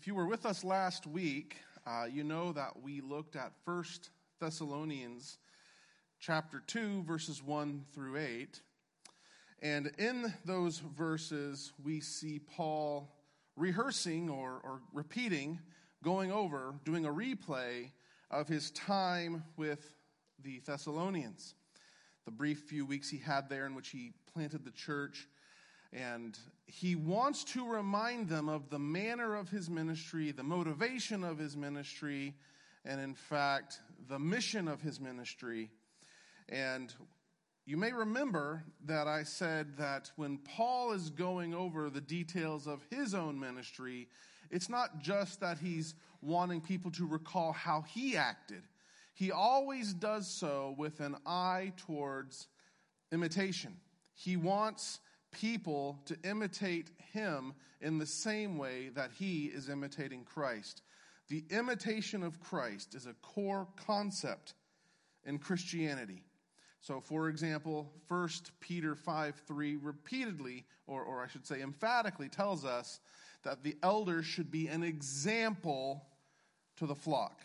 If you were with us last week, uh, you know that we looked at First Thessalonians chapter 2, verses 1 through 8. And in those verses, we see Paul rehearsing or, or repeating, going over, doing a replay of his time with the Thessalonians. The brief few weeks he had there in which he planted the church and he wants to remind them of the manner of his ministry, the motivation of his ministry, and in fact, the mission of his ministry. And you may remember that I said that when Paul is going over the details of his own ministry, it's not just that he's wanting people to recall how he acted. He always does so with an eye towards imitation. He wants people to imitate him in the same way that he is imitating Christ. The imitation of Christ is a core concept in Christianity. So, for example, 1 Peter 5 3 repeatedly, or, or I should say emphatically, tells us that the elders should be an example to the flock.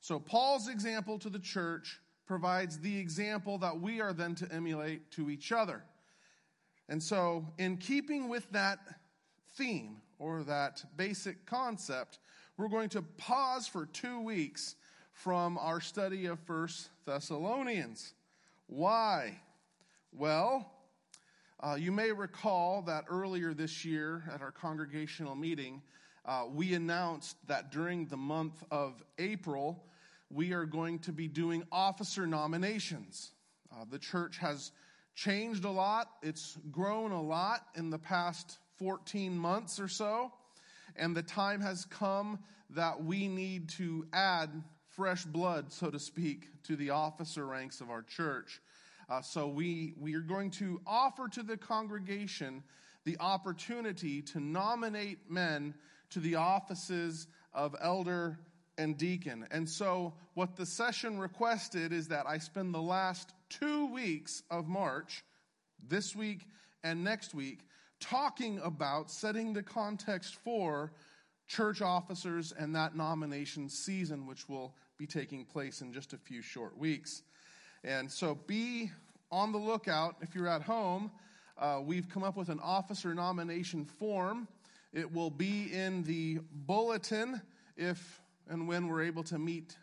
So, Paul's example to the church provides the example that we are then to emulate to each other. And so, in keeping with that theme or that basic concept, we're going to pause for two weeks from our study of First Thessalonians. Why? Well, uh, you may recall that earlier this year at our congregational meeting, uh, we announced that during the month of April, we are going to be doing officer nominations. Uh, the church has changed a lot. It's grown a lot in the past 14 months or so. And the time has come that we need to add fresh blood, so to speak, to the officer ranks of our church. Uh, so we, we are going to offer to the congregation the opportunity to nominate men to the offices of elder and deacon. And so, what the session requested is that I spend the last two weeks of March, this week and next week, talking about setting the context for church officers and that nomination season, which will be taking place in just a few short weeks. And so, be on the lookout if you're at home. Uh, we've come up with an officer nomination form. It will be in the bulletin if and when we're able to meet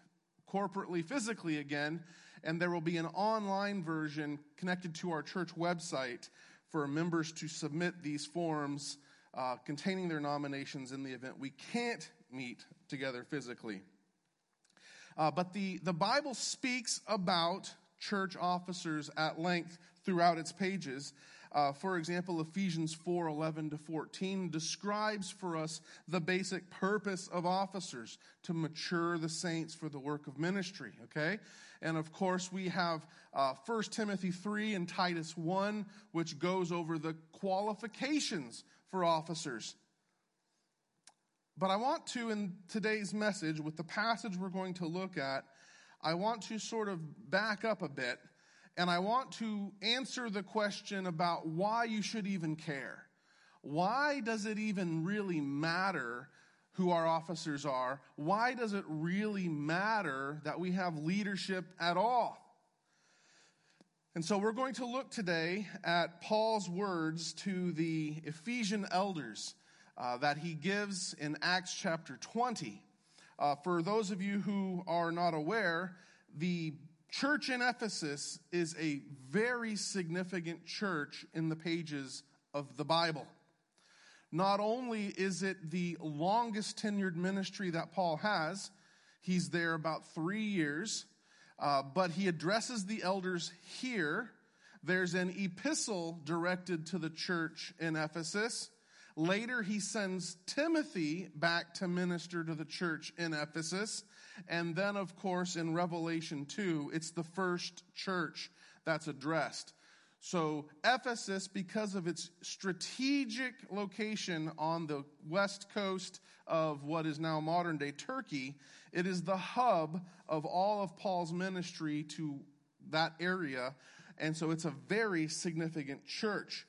corporately, physically again. And there will be an online version connected to our church website for members to submit these forms uh, containing their nominations in the event we can't meet together physically. Uh, but the, the Bible speaks about church officers at length throughout its pages. Uh, for example, Ephesians 4 11 to 14 describes for us the basic purpose of officers to mature the saints for the work of ministry, okay? And of course, we have uh, 1 Timothy 3 and Titus 1, which goes over the qualifications for officers. But I want to, in today's message, with the passage we're going to look at, I want to sort of back up a bit and I want to answer the question about why you should even care. Why does it even really matter who our officers are? Why does it really matter that we have leadership at all? And so we're going to look today at Paul's words to the Ephesian elders uh, that he gives in Acts chapter 20. Uh, for those of you who are not aware, the church in Ephesus is a very significant church in the pages of the Bible. Not only is it the longest tenured ministry that Paul has, he's there about three years, uh, but he addresses the elders here. There's an epistle directed to the church in Ephesus. Later, he sends Timothy back to minister to the church in Ephesus. And then, of course, in Revelation 2, it's the first church that's addressed. So, Ephesus, because of its strategic location on the west coast of what is now modern day Turkey, it is the hub of all of Paul's ministry to that area. And so, it's a very significant church.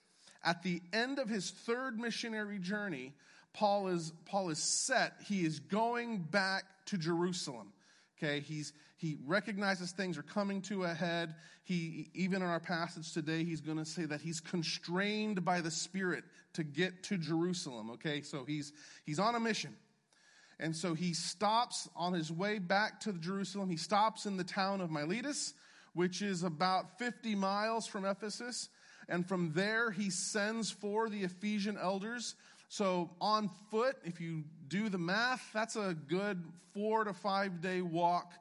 At the end of his third missionary journey, Paul is, Paul is set. He is going back to Jerusalem. Okay, he's, he recognizes things are coming to a head. He, even in our passage today, he's going to say that he's constrained by the Spirit to get to Jerusalem. Okay, so he's, he's on a mission. And so he stops on his way back to Jerusalem. He stops in the town of Miletus, which is about 50 miles from Ephesus. And from there, he sends for the Ephesian elders. So on foot, if you do the math, that's a good four to five day walk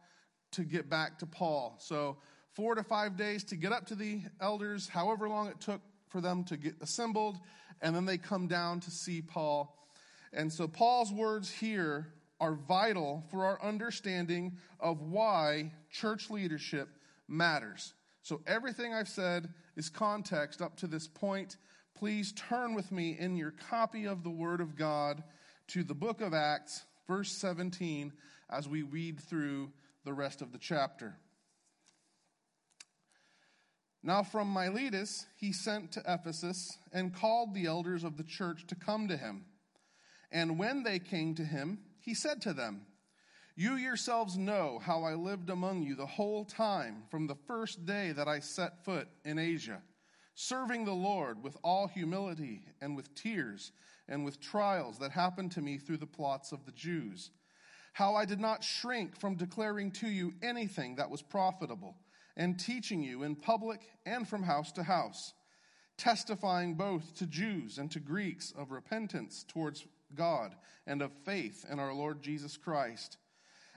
to get back to Paul. So four to five days to get up to the elders, however long it took for them to get assembled, and then they come down to see Paul. And so Paul's words here are vital for our understanding of why church leadership matters. So everything I've said is context up to this point. Please turn with me in your copy of the Word of God to the book of Acts, verse 17, as we read through the rest of the chapter. Now, from Miletus, he sent to Ephesus and called the elders of the church to come to him. And when they came to him, he said to them, You yourselves know how I lived among you the whole time from the first day that I set foot in Asia, serving the Lord with all humility and with tears and with trials that happened to me through the plots of the Jews. How I did not shrink from declaring to you anything that was profitable, and teaching you in public and from house to house, testifying both to Jews and to Greeks of repentance towards God and of faith in our Lord Jesus Christ.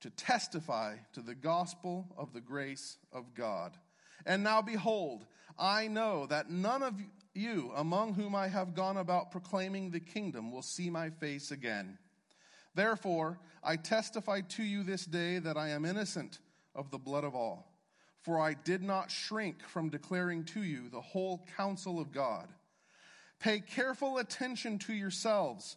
to testify to the gospel of the grace of God. And now behold, I know that none of you among whom I have gone about proclaiming the kingdom will see my face again. Therefore, I testify to you this day that I am innocent of the blood of all. For I did not shrink from declaring to you the whole counsel of God. Pay careful attention to yourselves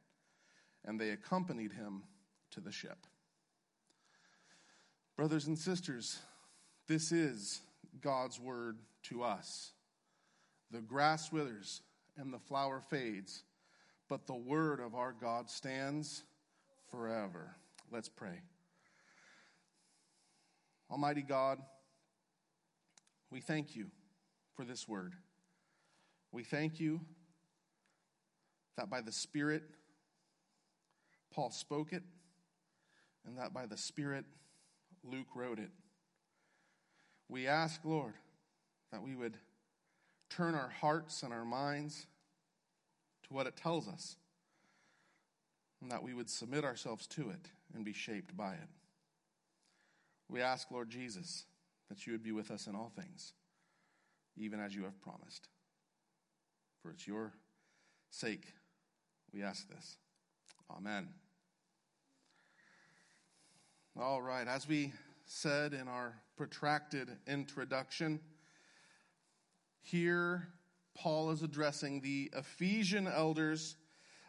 And they accompanied him to the ship. Brothers and sisters, this is God's word to us. The grass withers and the flower fades, but the word of our God stands forever. Let's pray. Almighty God, we thank you for this word. We thank you that by the Spirit, Paul spoke it, and that by the Spirit, Luke wrote it. We ask, Lord, that we would turn our hearts and our minds to what it tells us, and that we would submit ourselves to it and be shaped by it. We ask, Lord Jesus, that you would be with us in all things, even as you have promised. For it's your sake, we ask this. Amen. All right, as we said in our protracted introduction, here Paul is addressing the Ephesian elders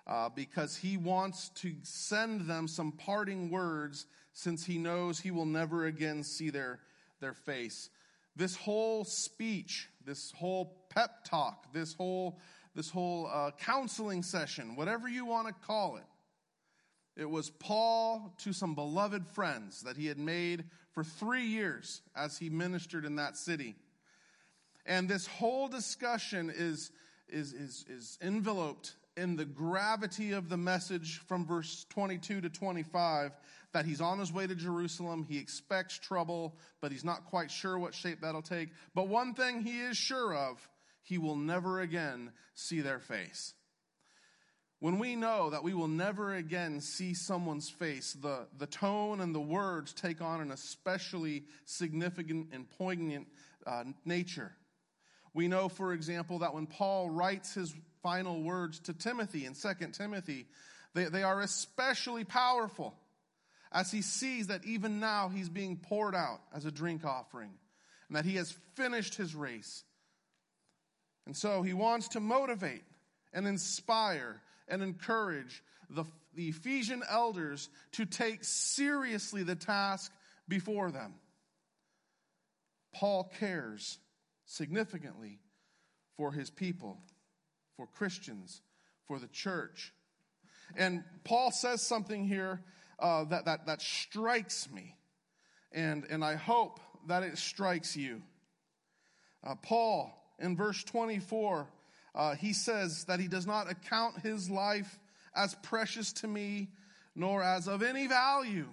uh, because he wants to send them some parting words since he knows he will never again see their, their face. This whole speech, this whole pep talk, this whole, this whole uh, counseling session, whatever you want to call it, it was Paul to some beloved friends that he had made for three years as he ministered in that city. And this whole discussion is, is, is, is enveloped in the gravity of the message from verse 22 to 25 that he's on his way to Jerusalem. He expects trouble, but he's not quite sure what shape that'll take. But one thing he is sure of, he will never again see their face. When we know that we will never again see someone's face, the, the tone and the words take on an especially significant and poignant uh, nature. We know, for example, that when Paul writes his final words to Timothy in 2 Timothy, they, they are especially powerful as he sees that even now he's being poured out as a drink offering and that he has finished his race. And so he wants to motivate and inspire and encourage the, the Ephesian elders to take seriously the task before them. Paul cares significantly for his people, for Christians, for the church. And Paul says something here uh, that, that, that strikes me, and, and I hope that it strikes you. Uh, Paul, in verse 24, uh, he says that he does not account his life as precious to me, nor as of any value,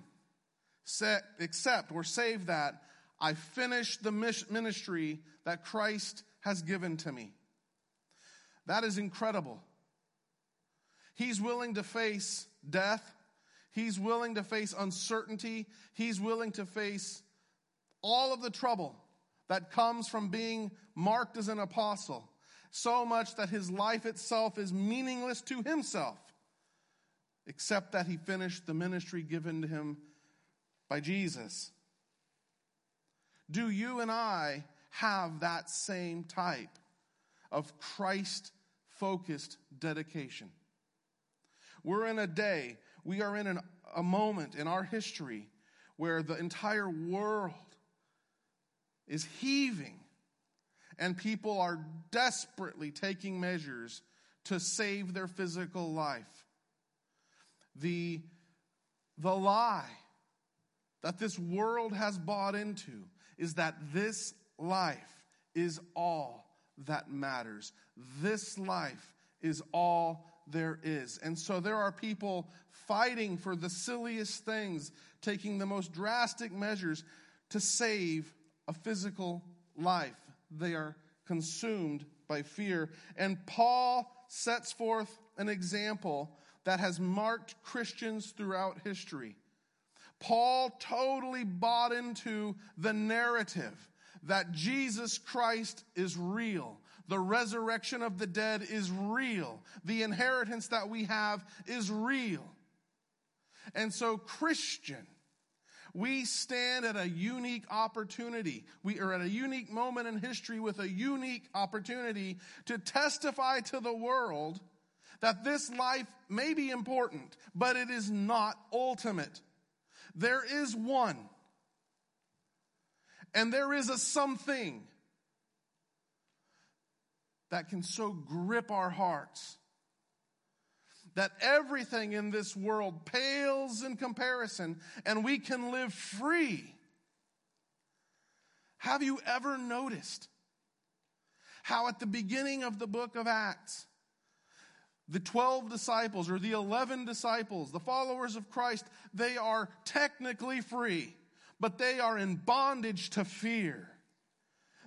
except or save that I finish the ministry that Christ has given to me. That is incredible. He's willing to face death. He's willing to face uncertainty. He's willing to face all of the trouble that comes from being marked as an apostle, so much that his life itself is meaningless to himself, except that he finished the ministry given to him by Jesus. Do you and I have that same type of Christ focused dedication? We're in a day, we are in an, a moment in our history where the entire world is heaving and people are desperately taking measures to save their physical life. The, the lie that this world has bought into is that this life is all that matters. This life is all there is. And so there are people fighting for the silliest things, taking the most drastic measures to save a physical life. They are consumed by fear. And Paul sets forth an example that has marked Christians throughout history. Paul totally bought into the narrative that Jesus Christ is real. The resurrection of the dead is real. The inheritance that we have is real. And so, Christian, we stand at a unique opportunity. We are at a unique moment in history with a unique opportunity to testify to the world that this life may be important, but it is not ultimate. There is one. And there is a something that can so grip our hearts that everything in this world pales in comparison and we can live free. Have you ever noticed how at the beginning of the book of Acts, the 12 disciples or the 11 disciples, the followers of Christ, they are technically free, but they are in bondage to fear.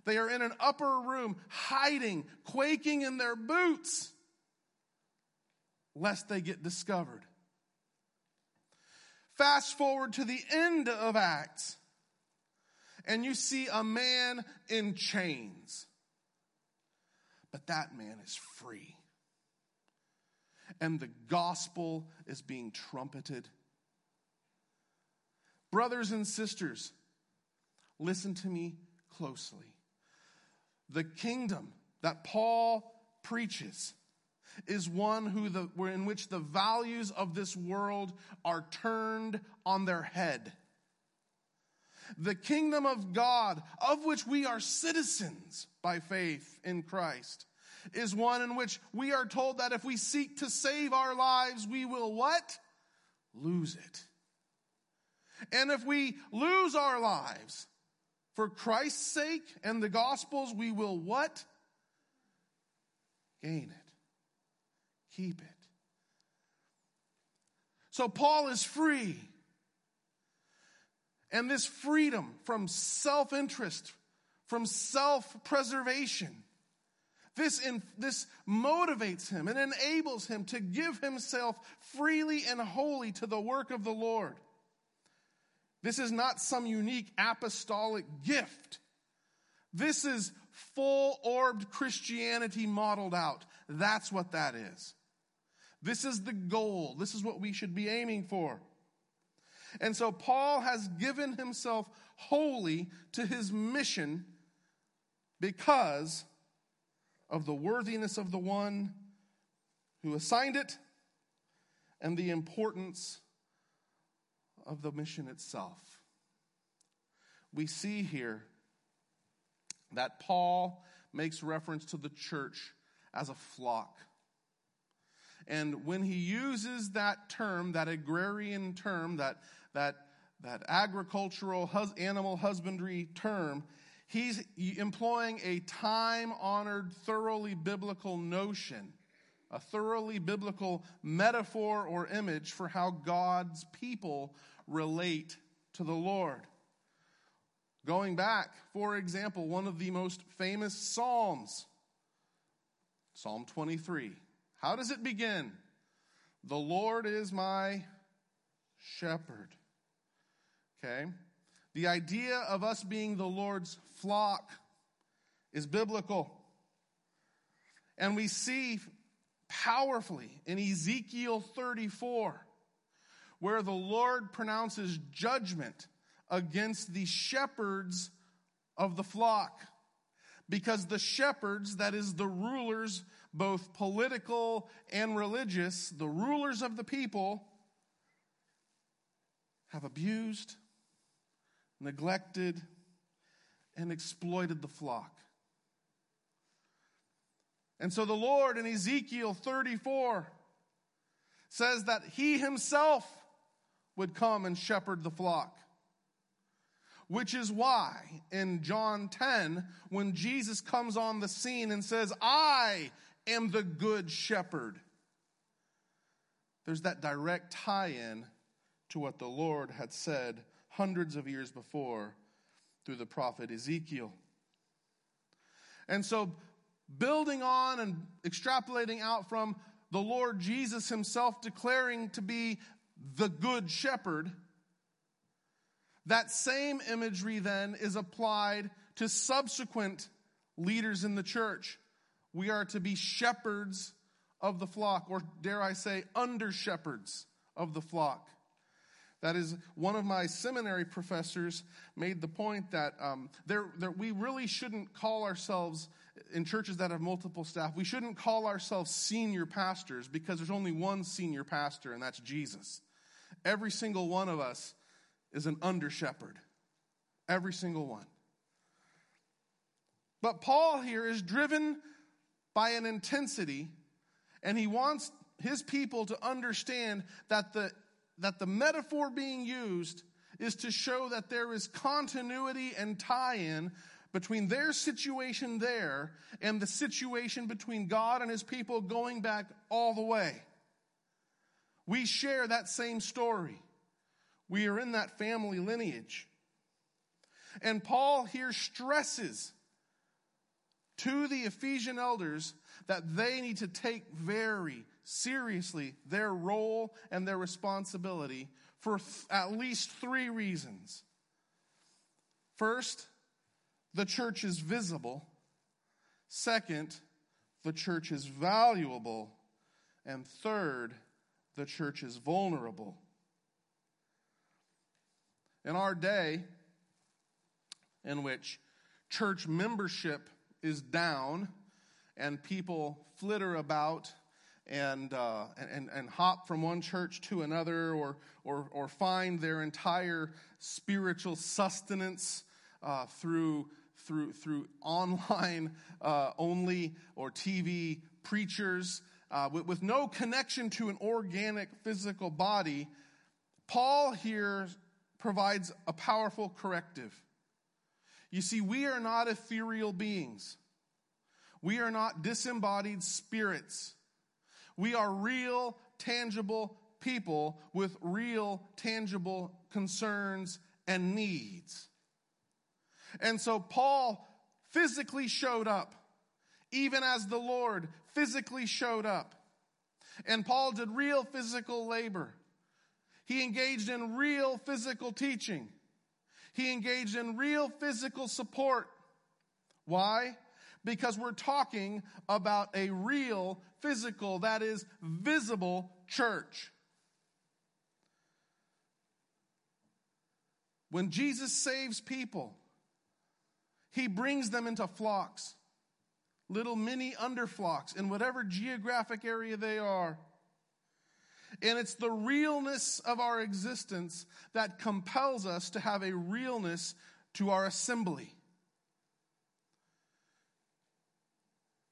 They are in an upper room, hiding, quaking in their boots, lest they get discovered. Fast forward to the end of Acts, and you see a man in chains. But that man is free. and the gospel is being trumpeted. Brothers and sisters, listen to me closely. The kingdom that Paul preaches is one who the, in which the values of this world are turned on their head. The kingdom of God, of which we are citizens by faith in Christ, is one in which we are told that if we seek to save our lives, we will what? Lose it. And if we lose our lives for Christ's sake and the gospel's, we will what? Gain it. Keep it. So Paul is free. And this freedom from self interest, from self preservation, this, this motivates him and enables him to give himself freely and wholly to the work of the Lord. This is not some unique apostolic gift. This is full orbed Christianity modeled out. That's what that is. This is the goal. This is what we should be aiming for. And so Paul has given himself wholly to his mission because of the worthiness of the one who assigned it and the importance of the mission itself. We see here that Paul makes reference to the church as a flock. And when he uses that term, that agrarian term, that, that, that agricultural hus- animal husbandry term, he's employing a time honored, thoroughly biblical notion, a thoroughly biblical metaphor or image for how God's people relate to the Lord. Going back, for example, one of the most famous Psalms, Psalm 23. How does it begin? The Lord is my shepherd. Okay? The idea of us being the Lord's flock is biblical. And we see powerfully in Ezekiel 34 where the Lord pronounces judgment against the shepherds of the flock. Because the shepherds, that is the rulers, both political and religious, the rulers of the people, have abused, neglected, and exploited the flock. And so the Lord in Ezekiel 34 says that He Himself would come and shepherd the flock. Which is why in John 10, when Jesus comes on the scene and says, I am the good shepherd, there's that direct tie in to what the Lord had said hundreds of years before through the prophet Ezekiel. And so, building on and extrapolating out from the Lord Jesus himself declaring to be the good shepherd, that same imagery then is applied to subsequent leaders in the church. We are to be shepherds of the flock, or dare I say, under shepherds of the flock. That is, one of my seminary professors made the point that um, there, there, we really shouldn't call ourselves, in churches that have multiple staff, we shouldn't call ourselves senior pastors because there's only one senior pastor, and that's Jesus. Every single one of us is an under shepherd. Every single one. But Paul here is driven by an intensity, and he wants his people to understand that the, that the metaphor being used is to show that there is continuity and tie in between their situation there and the situation between God and his people going back all the way. We share that same story. We are in that family lineage. And Paul here stresses to the Ephesian elders that they need to take very seriously their role and their responsibility for th- at least three reasons. First, the church is visible. Second, the church is valuable. And third, the church is vulnerable. In our day, in which church membership is down and people flitter about and, uh, and, and hop from one church to another or, or, or find their entire spiritual sustenance uh, through, through, through online uh, only or TV preachers uh, with, with no connection to an organic physical body, Paul here provides a powerful corrective. You see, we are not ethereal beings. We are not disembodied spirits. We are real, tangible people with real, tangible concerns and needs. And so Paul physically showed up, even as the Lord physically showed up. And Paul did real physical labor. He engaged in real physical teaching. He engaged in real physical support. Why? Because we're talking about a real physical, that is, visible church. When Jesus saves people, he brings them into flocks, little mini underflocks in whatever geographic area they are. And it's the realness of our existence that compels us to have a realness to our assembly.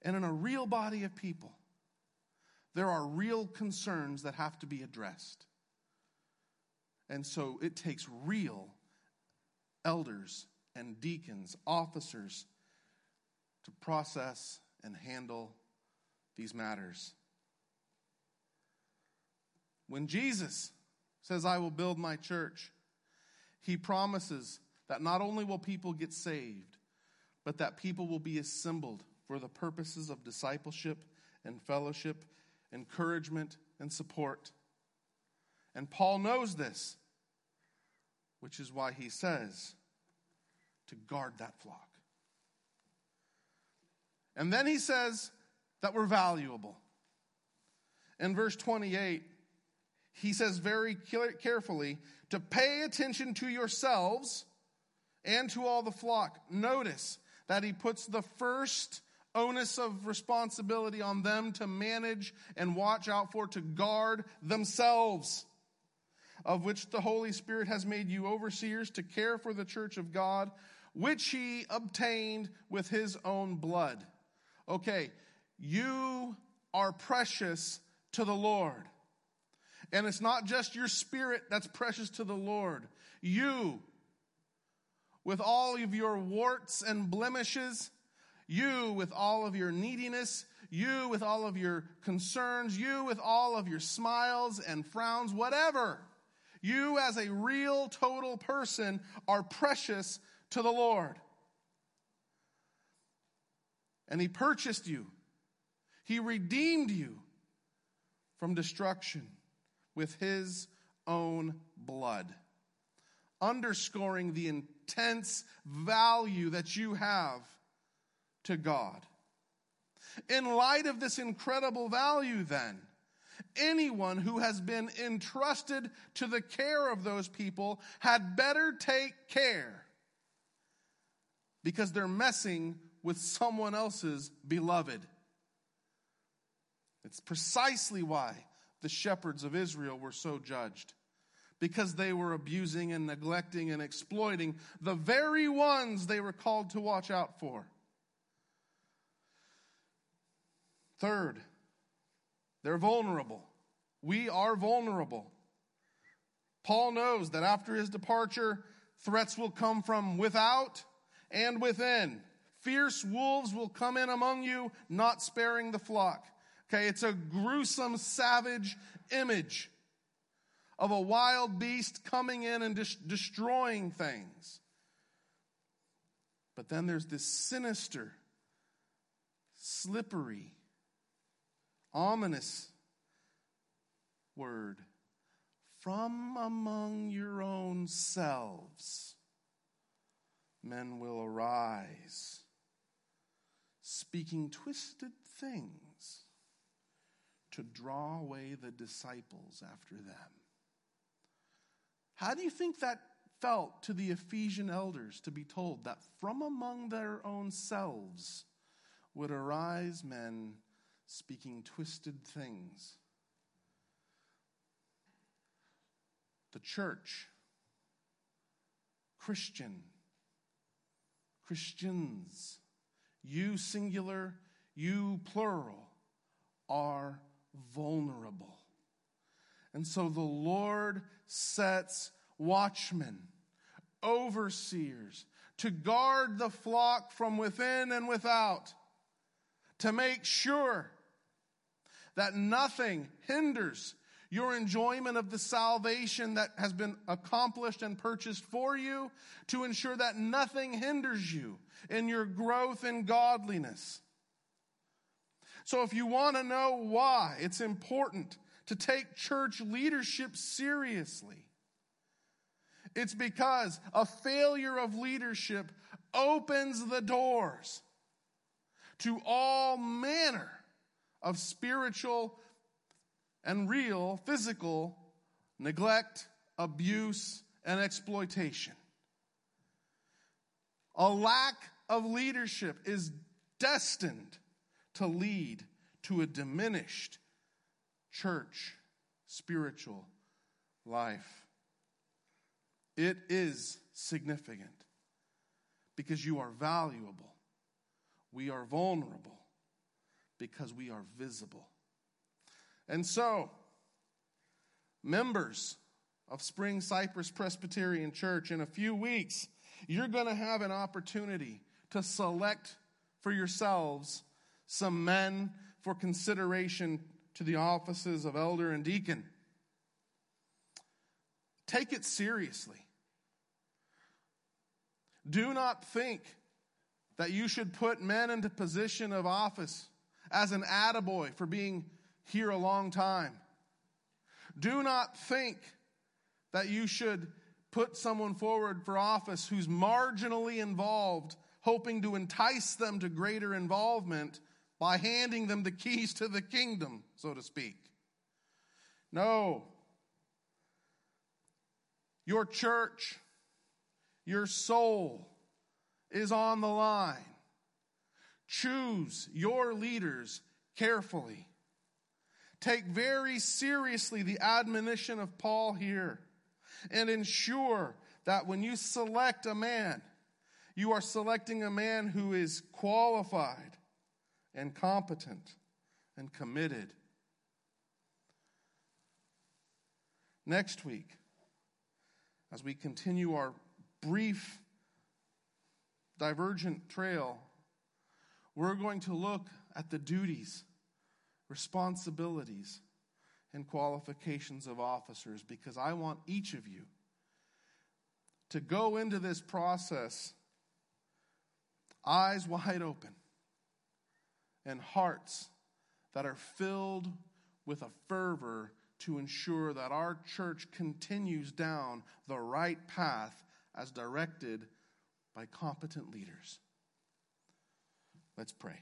And in a real body of people, there are real concerns that have to be addressed. And so it takes real elders and deacons, officers, to process and handle these matters. When Jesus says, I will build my church, he promises that not only will people get saved, but that people will be assembled for the purposes of discipleship and fellowship, encouragement and support. And Paul knows this, which is why he says, to guard that flock. And then he says that we're valuable. In verse 28, he says very carefully to pay attention to yourselves and to all the flock. Notice that he puts the first onus of responsibility on them to manage and watch out for, to guard themselves, of which the Holy Spirit has made you overseers to care for the church of God, which he obtained with his own blood. Okay, you are precious to the Lord. And it's not just your spirit that's precious to the Lord. You, with all of your warts and blemishes, you with all of your neediness, you with all of your concerns, you with all of your smiles and frowns, whatever. You as a real total person are precious to the Lord. And He purchased you, He redeemed you from destruction with His own blood, underscoring the intense value that you have to God. In light of this incredible value, then, anyone who has been entrusted to the care of those people had better take care because they're messing with someone else's beloved. It's precisely why the shepherds of Israel were so judged. Because they were abusing and neglecting and exploiting the very ones they were called to watch out for. Third, they're vulnerable. We are vulnerable. Paul knows that after his departure, threats will come from without and within. Fierce wolves will come in among you, not sparing the flock. Okay, it's a gruesome, savage image of a wild beast coming in and dis- destroying things. But then there's this sinister, slippery, ominous word from among your own selves men will arise, speaking twisted things to draw away the disciples after them. How do you think that felt to the Ephesian elders to be told that from among their own selves would arise men speaking twisted things? The church, Christian, Christians, you singular, you plural, are vulnerable. And so the Lord sets watchmen, overseers, to guard the flock from within and without, to make sure that nothing hinders your enjoyment of the salvation that has been accomplished and purchased for you, to ensure that nothing hinders you in your growth in godliness. So, if you want to know why it's important to take church leadership seriously, it's because a failure of leadership opens the doors to all manner of spiritual and real physical neglect, abuse, and exploitation. A lack of leadership is destined to lead to a diminished church spiritual life. It is significant because you are valuable. We are vulnerable because we are visible. And so, members of Spring Cypress Presbyterian Church, in a few weeks, you're going to have an opportunity to select for yourselves some men for consideration to the offices of elder and deacon. Take it seriously. Do not think that you should put men into position of office as an attaboy for being here a long time. Do not think that you should put someone forward for office who's marginally involved, hoping to entice them to greater involvement by handing them the keys to the kingdom, so to speak. No. Your church, your soul is on the line. Choose your leaders carefully. Take very seriously the admonition of Paul here and ensure that when you select a man, you are selecting a man who is qualified and competent and committed. Next week, as we continue our brief divergent trail, we're going to look at the duties responsibilities, and qualifications of officers because I want each of you to go into this process eyes wide open and hearts that are filled with a fervor to ensure that our church continues down the right path as directed by competent leaders. Let's pray.